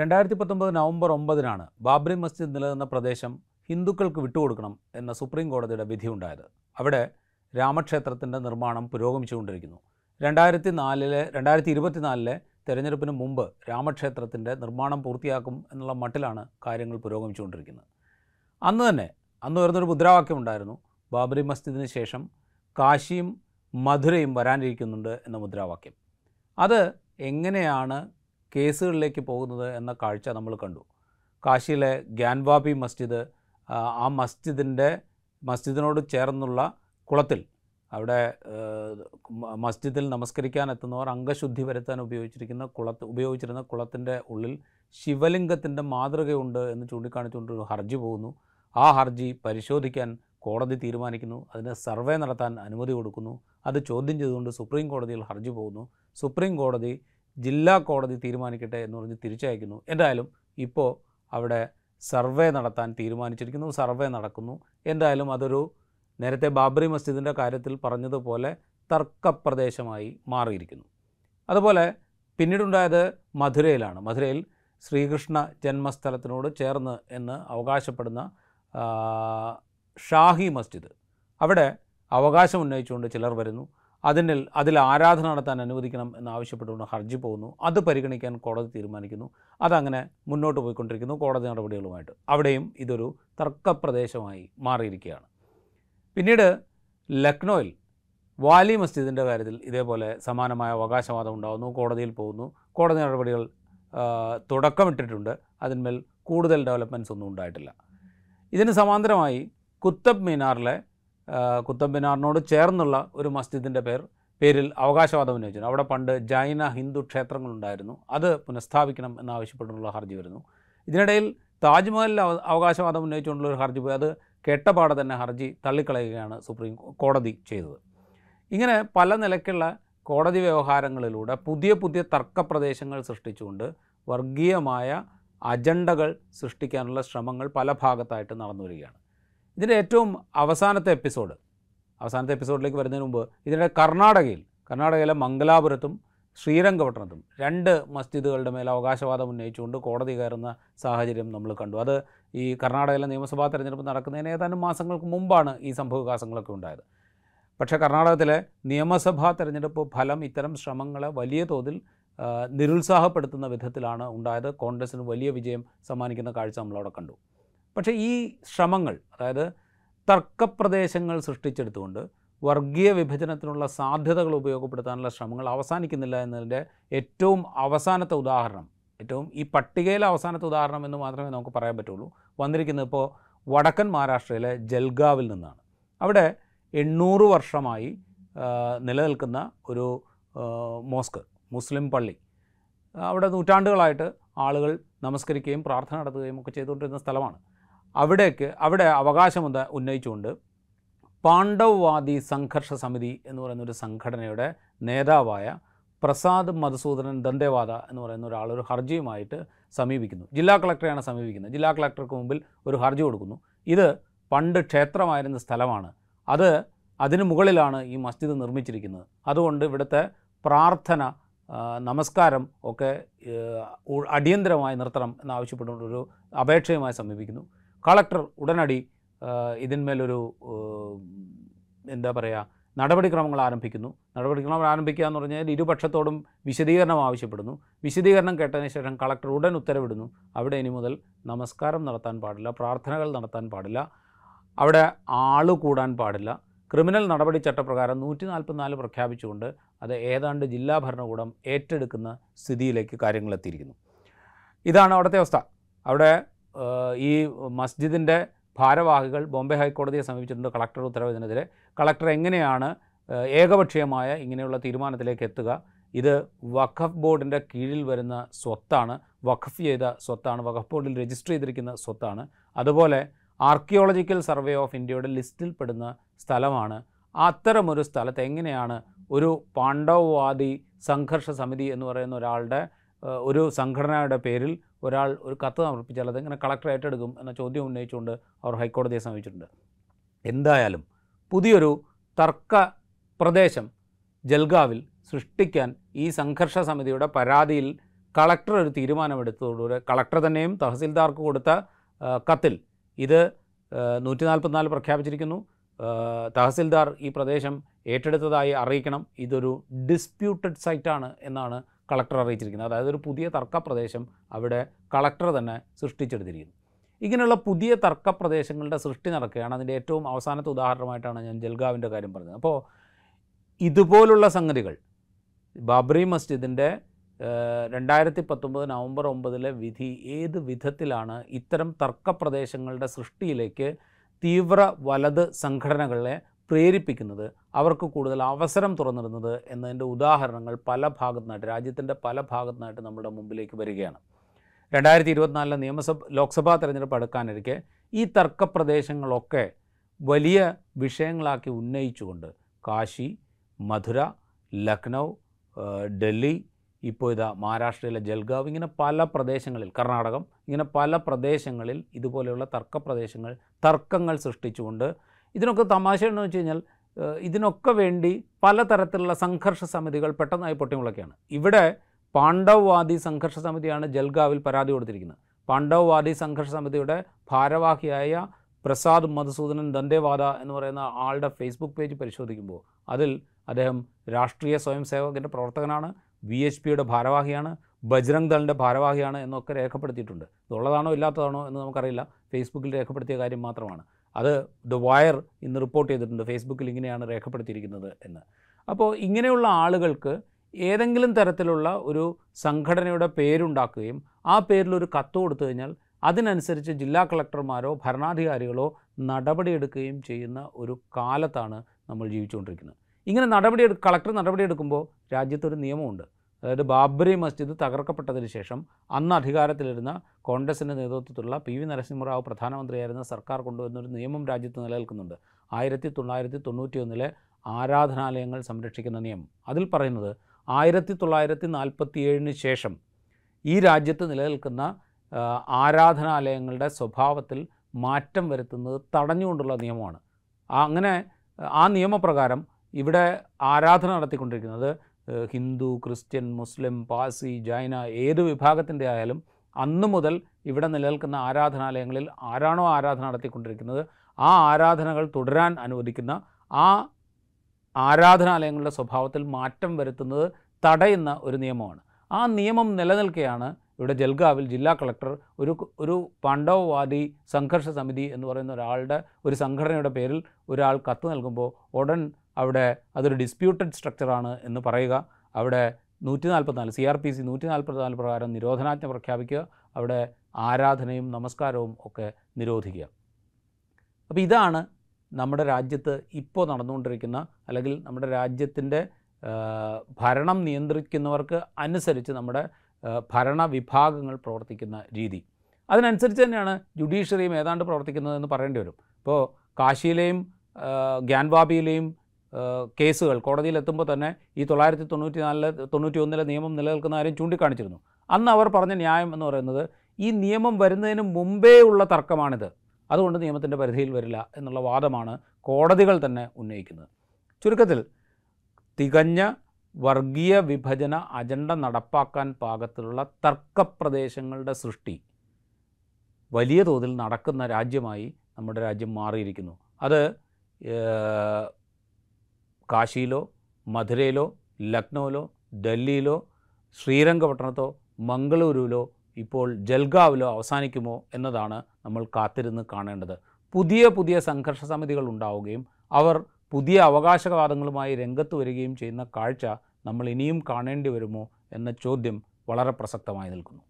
രണ്ടായിരത്തി പത്തൊമ്പത് നവംബർ ഒമ്പതിനാണ് ബാബ്രി മസ്ജിദ് നിലനിന്ന പ്രദേശം ഹിന്ദുക്കൾക്ക് വിട്ടുകൊടുക്കണം എന്ന സുപ്രീം കോടതിയുടെ വിധി വിധിയുണ്ടായത്. അവിടെ രാമക്ഷേത്രത്തിന്റെ നിർമ്മാണം പുരോഗമിച്ചുകൊണ്ടിരിക്കുന്നു. രണ്ടായിരത്തി നാലിലെ രണ്ടായിരത്തി ഇരുപത്തിനാലിലെ തെരഞ്ഞെടുപ്പിന് മുമ്പ് രാമക്ഷേത്രത്തിന്റെ നിർമ്മാണം പൂർത്തിയാക്കും എന്നുള്ള മട്ടിലാണ് കാര്യങ്ങൾ പുരോഗമിച്ചുകൊണ്ടിരിക്കുന്നത്. അന്ന് തന്നെ അന്ന് വരുന്നൊരു മുദ്രാവാക്യം ഉണ്ടായിരുന്നു ബാബറി മസ്ജിദിന് ശേഷം കാശിയും മധുരയും വരാനിരിക്കുന്നുണ്ട് എന്ന മുദ്രാവാക്യം. അത് എങ്ങനെയാണ് കേസുകളിലേക്ക് പോകുന്നത് എന്ന കാഴ്ച നമ്മൾ കണ്ടു. കാശിയിലെ ഗ്യാൻവാബി മസ്ജിദ് ആ, മസ്ജിദിന്റെ മസ്ജിദിനോട് ചേർന്നുള്ള കുളത്തിൽ അവിടെ മസ്ജിദിൽ നമസ്കരിക്കാൻ എത്തുന്നവർ അംഗശുദ്ധി വരുത്താൻ ഉപയോഗിച്ചിരിക്കുന്ന കുളത്ത് ഉപയോഗിച്ചിരുന്ന കുളത്തിന്റെ ഉള്ളിൽ ശിവലിംഗത്തിന്റെ മാതൃകയുണ്ട് എന്ന് ചൂണ്ടിക്കാണിച്ചുകൊണ്ട് ഒരു ഹർജി പോകുന്നു. ആ ഹർജി പരിശോധിക്കാൻ കോടതി തീരുമാനിക്കുന്നു. അതിന് സർവേ നടത്താൻ അനുമതി കൊടുക്കുന്നു. അത് ചോദ്യം ചെയ്തുകൊണ്ട് സുപ്രീം കോടതിയിൽ ഹർജി പോകുന്നു. സുപ്രീം കോടതി ജില്ലാ കോടതി തീരുമാനിക്കട്ടെ എന്ന് പറഞ്ഞ് തിരിച്ചയക്കുന്നു. എന്തായാലും ഇപ്പോൾ അവിടെ സർവേ നടത്താൻ തീരുമാനിച്ചിരിക്കുന്നു. സർവേ നടക്കുന്നു. എന്തായാലും അതൊരു നേരത്തെ ബാബറി മസ്ജിദിന്റെ കാര്യത്തിൽ പറഞ്ഞതുപോലെ തർക്കപ്രദേശമായി മാറിയിരിക്കുന്നു. അതുപോലെ പിന്നീടുണ്ടായത് മധുരയിലാണ്. മധുരയിൽ ശ്രീകൃഷ്ണ ജന്മസ്ഥലത്തിനോട് ചേർന്ന് എന്ന് അവകാശപ്പെടുന്ന ഷാഹി മസ്ജിദ്. അവിടെ അവകാശം ഉന്നയിച്ചുകൊണ്ട് ചിലർ വരുന്നു. അതിനിൽ അതിൽ ആരാധന നടത്താൻ അനുവദിക്കണം എന്നാവശ്യപ്പെട്ടുകൊണ്ട് ഹർജി പോകുന്നു. അത് പരിഗണിക്കാൻ കോടതി തീരുമാനിക്കുന്നു. അതങ്ങനെ മുന്നോട്ട് പോയിക്കൊണ്ടിരിക്കുന്നു കോടതി നടപടികളുമായിട്ട്. അവിടെയും ഇതൊരു തർക്കപ്രദേശമായി മാറിയിരിക്കുകയാണ്. പിന്നീട് ലക്നോയിൽ വാലി മസ്ജിദിന്റെ കാര്യത്തിൽ ഇതേപോലെ സമാനമായ അവകാശവാദം ഉണ്ടാകുന്നു കോടതിയിൽ പോകുന്നു. കോടതി നടപടികൾ തുടക്കമിട്ടിട്ടുണ്ട്. അതിന്മേൽ കൂടുതൽ ഡെവലപ്മെന്റ്സ് ഒന്നും ഉണ്ടായിട്ടില്ല. ഇതിന് സമാന്തരമായി കുത്തബ് മീനാറിലെ മീനാറിനോട് ചേർന്നുള്ള ഒരു മസ്ജിദിന്റെ പേർ പേരിൽ അവകാശവാദം ഉന്നയിച്ചു അവിടെ പണ്ട് ജൈന ഹിന്ദു ക്ഷേത്രങ്ങളുണ്ടായിരുന്നു. അത് പുനഃസ്ഥാപിക്കണം എന്നാവശ്യപ്പെട്ടുള്ള ഹർജി വരുന്നു. ഇതിനിടയിൽ താജ്മഹലിൽ അവ- അവകാശവാദം ഉന്നയിച്ചുകൊണ്ടുള്ള ഒരു ഹർജി പോയി. അത് കെട്ടപാടെ തന്നെ ഹർജി തള്ളിക്കളയുകയാണ് സുപ്രീം കോടതി ചെയ്തത്. ഇങ്ങനെ പല നിലയ്ക്കുള്ള കോടതി വ്യവഹാരങ്ങളിലൂടെ പുതിയ പുതിയ തർക്കപ്രദേശങ്ങൾ സൃഷ്ടിച്ചുകൊണ്ട് വർഗീയമായ അജണ്ടകൾ സൃഷ്ടിക്കാനുള്ള ശ്രമങ്ങൾ പല ഭാഗത്തായിട്ട് നടന്നു വരികയാണ് ഇതിന്റെ ഏറ്റവും അവസാനത്തെ എപ്പിസോഡ് അവസാനത്തെ എപ്പിസോഡിലേക്ക് വരുന്നതിന് മുമ്പ് ഇതിന്റെ കർണാടകയിൽ കർണാടകയിലെ മംഗലാപുരത്തും ശ്രീരംഗപട്ടണത്തും രണ്ട് മസ്ജിദുകളുടെ മേൽ അവകാശവാദം ഉന്നയിച്ചുകൊണ്ട് കോടതി കയറുന്ന സാഹചര്യം നമ്മൾ കണ്ടു. അത് ഈ കർണാടകയിലെ നിയമസഭാ തെരഞ്ഞെടുപ്പ് നടക്കുന്നതിന് ഏതാനും മാസങ്ങൾക്ക് മുമ്പാണ് ഈ സംഭവവികാസങ്ങളൊക്കെ ഉണ്ടായത്. പക്ഷേ കർണാടകത്തിലെ നിയമസഭാ തെരഞ്ഞെടുപ്പ് ഫലം ഇത്തരം ശ്രമങ്ങളെ വലിയ തോതിൽ നിരുത്സാഹപ്പെടുത്തുന്ന വിധത്തിലാണ് ഉണ്ടായത്. കോൺഗ്രസിന് വലിയ വിജയം സമ്മാനിക്കുന്ന കാഴ്ച നമ്മളവിടെ കണ്ടു. പക്ഷേ ഈ ശ്രമങ്ങൾ അതായത് തർക്കപ്രദേശങ്ങൾ സൃഷ്ടിച്ചെടുത്തുകൊണ്ട് വർഗീയ വിഭജനത്തിനുള്ള സാധ്യതകൾ ഉപയോഗപ്പെടുത്താനുള്ള ശ്രമങ്ങൾ അവസാനിക്കുന്നില്ല എന്നതിന്റെ ഏറ്റവും അവസാനത്തെ ഉദാഹരണം ഏറ്റവും ഈ പട്ടികയിലെ അവസാനത്തെ ഉദാഹരണം എന്ന് മാത്രമേ നമുക്ക് പറയാൻ പറ്റുള്ളൂ. വന്നിരിക്കുന്നത് ഇപ്പോൾ വടക്കൻ മഹാരാഷ്ട്രയിലെ ജൽഗാവിൽ നിന്നാണ്. അവിടെ എണ്ണൂറ് വർഷമായി നിലനിൽക്കുന്ന ഒരു മോസ്ക് മുസ്ലിം പള്ളി. അവിടെ നൂറ്റാണ്ടുകളായിട്ട് ആളുകൾ നമസ്കരിക്കുകയും പ്രാർത്ഥന നടത്തുകയും ഒക്കെ ചെയ്തുകൊണ്ടിരുന്ന സ്ഥലമാണ്. അവിടേക്ക് അവിടെ അവകാശമുണ്ട് ഉന്ന- ഉന്നയിച്ചുകൊണ്ട് പാണ്ഡവവാദി സംഘർഷ സമിതി എന്ന് പറയുന്ന ഒരു സംഘടനയുടെ നേതാവായ പ്രസാദ് മധുസൂദനൻ ദന്തേവാദ എന്ന് പറയുന്ന ഒരാൾ ഒരു ഹർജിയുമായിട്ട് സമീപിക്കുന്നു. ജില്ലാ കളക്ടറെയാണ് സമീപിക്കുന്നത്. ജില്ലാ കളക്ടർക്ക് മുമ്പിൽ ഒരു ഹർജി കൊടുക്കുന്നു. ഇത് പണ്ട് ക്ഷേത്രമായിരുന്ന സ്ഥലമാണ്. അത് അതിനു മുകളിലാണ് ഈ മസ്ജിദ് നിർമ്മിച്ചിരിക്കുന്നത്. അതുകൊണ്ട് ഇവിടുത്തെ പ്രാർത്ഥന നമസ്കാരം ഒക്കെ അടിയന്തരമായി നിർത്തണം എന്നാവശ്യപ്പെട്ടുകൊണ്ടൊരു അപേക്ഷയുമായി സമീപിക്കുന്നു. കളക്ടർ ഉടനടി ഇതിന്മേലൊരു എന്താ പറയുക നടപടിക്രമങ്ങൾ ആരംഭിക്കുന്നു. നടപടിക്രമങ്ങൾ ആരംഭിക്കുക എന്ന് പറഞ്ഞാൽ ഇരുപക്ഷത്തോടും വിശദീകരണം ആവശ്യപ്പെടുന്നു. വിശദീകരണം കേട്ടതിന് ശേഷം കളക്ടർ ഉടൻ ഉത്തരവിടുന്നു. അവിടെ ഇനി മുതൽ നമസ്കാരം നടത്താൻ പാടില്ല പ്രാർത്ഥനകൾ നടത്താൻ പാടില്ല അവിടെ ആൾ കൂടാൻ പാടില്ല. ക്രിമിനൽ നടപടി ചട്ടപ്രകാരം നൂറ്റി നാൽപ്പത്തിനാല് പ്രഖ്യാപിച്ചുകൊണ്ട് അത് ഏതാണ്ട് ജില്ലാ ഭരണകൂടം ഏറ്റെടുക്കുന്ന സ്ഥിതിയിലേക്ക് കാര്യങ്ങൾ എത്തിയിരിക്കുന്നു. ഇതാണ് അവിടുത്തെ അവസ്ഥ. അവിടെ ഈ മസ്ജിദിന്റെ ഭാരവാഹികൾ ബോംബെ ഹൈക്കോടതിയെ സമീപിച്ചിട്ടുണ്ട് കളക്ടർ ഉത്തരവിനെതിരെ. കളക്ടർ എങ്ങനെയാണ് ഏകപക്ഷീയമായ ഇങ്ങനെയുള്ള തീരുമാനത്തിലേക്ക് എത്തുക? ഇത് വഖഫ് ബോർഡിന്റെ കീഴിൽ വരുന്ന സ്വത്താണ് വഖഫ് ചെയ്ത സ്വത്താണ് വഖഫ് ബോർഡിൽ രജിസ്റ്റർ ചെയ്തിരിക്കുന്ന സ്വത്താണ്. അതുപോലെ ആർക്കിയോളജിക്കൽ സർവേ ഓഫ് ഇന്ത്യയുടെ ലിസ്റ്റിൽ പെടുന്ന സ്ഥലമാണ്. അത്തരമൊരു സ്ഥലത്ത് എങ്ങനെയാണ് ഒരു പാണ്ഡവവാദി സംഘർഷ സമിതി എന്ന് പറയുന്ന ഒരാളുടെ ഒരു സംഘടനയുടെ പേരിൽ ഒരാൾ ഒരു കത്ത് സമർപ്പിച്ചാൽ അതെങ്ങനെ കളക്ടർ ഏറ്റെടുക്കും എന്ന ചോദ്യം ഉന്നയിച്ചുകൊണ്ട് അവർ ഹൈക്കോടതിയെ സമീപിച്ചിട്ടുണ്ട്. എന്തായാലും പുതിയൊരു തർക്ക പ്രദേശം ജൽഗാവിൽ സൃഷ്ടിക്കാൻ ഈ സംഘർഷ സമിതിയുടെ പരാതിയിൽ കളക്ടർ ഒരു തീരുമാനമെടുത്തതോടുകൂടെ കളക്ടർ തന്നെയും തഹസിൽദാർക്ക് കൊടുത്ത കത്തിൽ ഇത് നൂറ്റി നാൽപ്പത്തിനാല് പ്രഖ്യാപിച്ചിരിക്കുന്നു. തഹസിൽദാർ ഈ പ്രദേശം ഏറ്റെടുത്തതായി അറിയിക്കണം. ഇതൊരു ഡിസ്പ്യൂട്ടഡ് സൈറ്റാണ് എന്നാണ് കളക്ടർ അറിയിച്ചിരിക്കുന്നത്. അതായത് ഒരു പുതിയ തർക്കപ്രദേശം അവിടെ കളക്ടർ തന്നെ സൃഷ്ടിച്ചെടുത്തിരിക്കുന്നു. ഇങ്ങനെയുള്ള പുതിയ തർക്കപ്രദേശങ്ങളുടെ സൃഷ്ടി നടക്കുകയാണ് അതിന്റെ ഏറ്റവും അവസാനത്തെ ഉദാഹരണമായിട്ടാണ് ഞാൻ ജൽഗാവിന്റെ കാര്യം പറഞ്ഞത്. അപ്പോൾ ഇതുപോലുള്ള സംഗതികൾ ബാബറി മസ്ജിദിന്റെ രണ്ടായിരത്തി പത്തൊമ്പത് നവംബർ ഒമ്പതിലെ വിധി ഏത് വിധത്തിലാണ് ഇത്തരം തർക്കപ്രദേശങ്ങളുടെ സൃഷ്ടിയിലേക്ക് തീവ്ര വലത് സംഘടനകളെ പ്രേരിപ്പിക്കുന്നത് അവർക്ക് കൂടുതൽ അവസരം തുറന്നിടുന്നത് എന്നതിന്റെ ഉദാഹരണങ്ങൾ പല ഭാഗത്തുനിന്നായിട്ട് രാജ്യത്തിന്റെ പല ഭാഗത്തുനിന്നായിട്ട് നമ്മുടെ മുമ്പിലേക്ക് വരികയാണ്. രണ്ടായിരത്തി ഇരുപത്തിനാലിലെ നിയമസഭ ലോക്സഭാ തെരഞ്ഞെടുപ്പ് അടുക്കാനിരിക്കെ ഈ തർക്ക പ്രദേശങ്ങളൊക്കെ വലിയ വിഷയങ്ങളാക്കി ഉന്നയിച്ചുകൊണ്ട് കാശി മധുര ലക്നൗ ഡൽഹി ഇപ്പോൾ ഇതാ മഹാരാഷ്ട്രയിലെ ജൽഗാവ് ഇങ്ങനെ പല പ്രദേശങ്ങളിൽ കർണാടകം ഇങ്ങനെ പല പ്രദേശങ്ങളിൽ ഇതുപോലെയുള്ള തർക്കപ്രദേശങ്ങൾ തർക്കങ്ങൾ സൃഷ്ടിച്ചുകൊണ്ട് ഇതിനൊക്കെ തമാശ എന്ന് വെച്ച് കഴിഞ്ഞാൽ ഇതിനൊക്കെ വേണ്ടി പലതരത്തിലുള്ള സംഘർഷ സമിതികൾ പെട്ടെന്നായി പൊട്ടിമുളയ്ക്കുകയാണ്. ഇവിടെ പാണ്ഡവ്വാദി സംഘർഷ സമിതിയാണ് ജൽഗാവിൽ പരാതി കൊടുത്തിരിക്കുന്നത്. പാണ്ഡവ്വാദി സംഘർഷ സമിതിയുടെ ഭാരവാഹിയായ പ്രസാദ് മധുസൂദനൻ ദന്തേവാദ എന്ന് പറയുന്ന ആളുടെ ഫേസ്ബുക്ക് പേജ് പരിശോധിക്കുമ്പോൾ അതിൽ അദ്ദേഹം രാഷ്ട്രീയ സ്വയം സേവകന്റെ പ്രവർത്തകനാണ് വി എച്ച് പിയുടെ ഭാരവാഹിയാണ് ബജ്രംഗ് ദളിന്റെ ഭാരവാഹിയാണ് എന്നൊക്കെ രേഖപ്പെടുത്തിയിട്ടുണ്ട്. ഇതുള്ളതാണോ ഇല്ലാത്തതാണോ എന്ന് നമുക്കറിയില്ല. ഫേസ്ബുക്കിൽ രേഖപ്പെടുത്തിയ കാര്യം മാത്രമാണ്. അത് ദ വയർ ഇന്ന് റിപ്പോർട്ട് ചെയ്തിട്ടുണ്ട്. ഫേസ്ബുക്കിൽ ഇങ്ങനെയാണ് രേഖപ്പെടുത്തിയിരിക്കുന്നത് എന്ന്. അപ്പോൾ ഇങ്ങനെയുള്ള ആളുകൾക്ക് ഏതെങ്കിലും തരത്തിലുള്ള ഒരു സംഘടനയുടെ പേരുണ്ടാക്കുകയും ആ പേരിൽ ഒരു കത്ത് കൊടുത്തു കഴിഞ്ഞാൽ അതിനനുസരിച്ച് ജില്ലാ കളക്ടർമാരോ ഭരണാധികാരികളോ നടപടിയെടുക്കുകയും ചെയ്യുന്ന ഒരു കാലത്താണ് നമ്മൾ ജീവിച്ചുകൊണ്ടിരിക്കുന്നത്. ഇങ്ങനെ നടപടിയെടു കളക്ടർ നടപടിയെടുക്കുമ്പോൾ രാജ്യത്തൊരു നിയമമുണ്ട്. അതായത് ബാബ്രി മസ്ജിദ് തകർക്കപ്പെട്ടതിന് ശേഷം അന്ന് അധികാരത്തിലിരുന്ന കോൺഗ്രസിന്റെ നേതൃത്വത്തിലുള്ള പി വി നരസിംഹറാവു പ്രധാനമന്ത്രിയായിരുന്ന സർക്കാർ കൊണ്ടുവന്നൊരു നിയമം രാജ്യത്ത് നിലനിൽക്കുന്നുണ്ട്. ആയിരത്തി തൊള്ളായിരത്തി തൊണ്ണൂറ്റി ഒന്നിലെ ആരാധനാലയങ്ങൾ സംരക്ഷിക്കുന്ന നിയമം. അതിൽ പറയുന്നത് ആയിരത്തി തൊള്ളായിരത്തി നാൽപ്പത്തി ഏഴിന് ശേഷം ഈ രാജ്യത്ത് നിലനിൽക്കുന്ന ആരാധനാലയങ്ങളുടെ സ്വഭാവത്തിൽ മാറ്റം വരുത്തുന്നത് തടഞ്ഞുകൊണ്ടുള്ള നിയമമാണ്. അങ്ങനെ ആ നിയമപ്രകാരം ഇവിടെ ആരാധന നടത്തിക്കൊണ്ടിരിക്കുന്നത് ഹിന്ദു ക്രിസ്ത്യൻ മുസ്ലിം പാസി ജൈന ഏത് വിഭാഗത്തിന്റെ ആയാലും അന്നു മുതൽ ഇവിടെ നിലനിൽക്കുന്ന ആരാധനാലയങ്ങളിൽ ആരാണോ ആരാധന നടത്തിക്കൊണ്ടിരിക്കുന്നത് ആ ആരാധനകൾ തുടരാൻ അനുവദിക്കുന്ന ആ ആരാധനാലയങ്ങളുടെ സ്വഭാവത്തിൽ മാറ്റം വരുത്തുന്നത് തടയുന്ന ഒരു നിയമമാണ്. ആ നിയമം നിലനിൽക്കെയാണ് ഇവിടെ ജൽഗാവിൽ ജില്ലാ കളക്ടർ ഒരു ഒരു പാണ്ഡവവാദി സംഘർഷ സമിതി എന്ന് പറയുന്ന ഒരാളുടെ ഒരു സംഘടനയുടെ പേരിൽ ഒരാൾ കത്ത് നൽകുമ്പോൾ ഉടൻ അവിടെ അതൊരു ഡിസ്പ്യൂട്ടഡ് സ്ട്രക്ചറാണ് എന്ന് പറയുക. അവിടെ നൂറ്റി നാൽപ്പത്തിനാല് സി ആർ പി സി നൂറ്റി നാൽപ്പത്തിനാല് പ്രകാരം നിരോധനാജ്ഞ പ്രഖ്യാപിക്കുക. അവിടെ ആരാധനയും നമസ്കാരവും ഒക്കെ നിരോധിക്കുക. അപ്പോൾ ഇതാണ് നമ്മുടെ രാജ്യത്ത് ഇപ്പോൾ നടന്നുകൊണ്ടിരിക്കുന്ന അല്ലെങ്കിൽ നമ്മുടെ രാജ്യത്തിന്റെ ഭരണം നിയന്ത്രിക്കുന്നവർക്ക് അനുസരിച്ച് നമ്മുടെ ഭരണ വിഭാഗങ്ങൾ പ്രവർത്തിക്കുന്ന രീതി. അതിനനുസരിച്ച് തന്നെയാണ് ജുഡീഷ്യറിയും ഏതാണ്ട് പ്രവർത്തിക്കുന്നതെന്ന് പറയേണ്ടി വരും. ഇപ്പോൾ കാശിയിലെയും ഗ്യാൻവാബിയിലെയും കേസുകൾ. കോടതിയിലെത്തുമ്പോൾ തന്നെ ഈ തൊള്ളായിരത്തി തൊണ്ണൂറ്റി നാലിലെ തൊണ്ണൂറ്റി ഒന്നിലെ നിയമം നിലനിൽക്കുന്ന കാര്യം ചൂണ്ടിക്കാണിച്ചിരുന്നു. അന്ന് അവർ പറഞ്ഞ ന്യായം എന്ന് പറയുന്നത് ഈ നിയമം വരുന്നതിന് മുമ്പേ ഉള്ള തർക്കമാണിത്. അതുകൊണ്ട് നിയമത്തിന്റെ പരിധിയിൽ വരില്ല എന്നുള്ള വാദമാണ് കോടതികൾ തന്നെ ഉന്നയിക്കുന്നത്. ചുരുക്കത്തിൽ തികഞ്ഞ വർഗീയ വിഭജന അജണ്ട നടപ്പാക്കാൻ പാകത്തിലുള്ള തർക്കപ്രദേശങ്ങളുടെ സൃഷ്ടി വലിയ തോതിൽ നടക്കുന്ന രാജ്യമായി നമ്മുടെ രാജ്യം മാറിയിരിക്കുന്നു. അത് കാശിയിലോ മധുരയിലോ ലക്നൗവിലോ ഡൽഹിയിലോ ശ്രീരംഗപട്ടണത്തോ മംഗളൂരുവിലോ ഇപ്പോൾ ജൽഗാവിലോ അവസാനിക്കുമോ എന്നതാണ് നമ്മൾ കാത്തിരുന്ന് കാണേണ്ടത്. പുതിയ പുതിയ സംഘർഷ സമിതികൾ ഉണ്ടാവുകയും അവർ പുതിയ അവകാശവാദങ്ങളുമായി രംഗത്ത് വരികയും ചെയ്യുന്ന കാഴ്ച നമ്മൾ ഇനിയും കാണേണ്ടി വരുമോ എന്ന ചോദ്യം വളരെ പ്രസക്തമായി നിൽക്കുന്നു.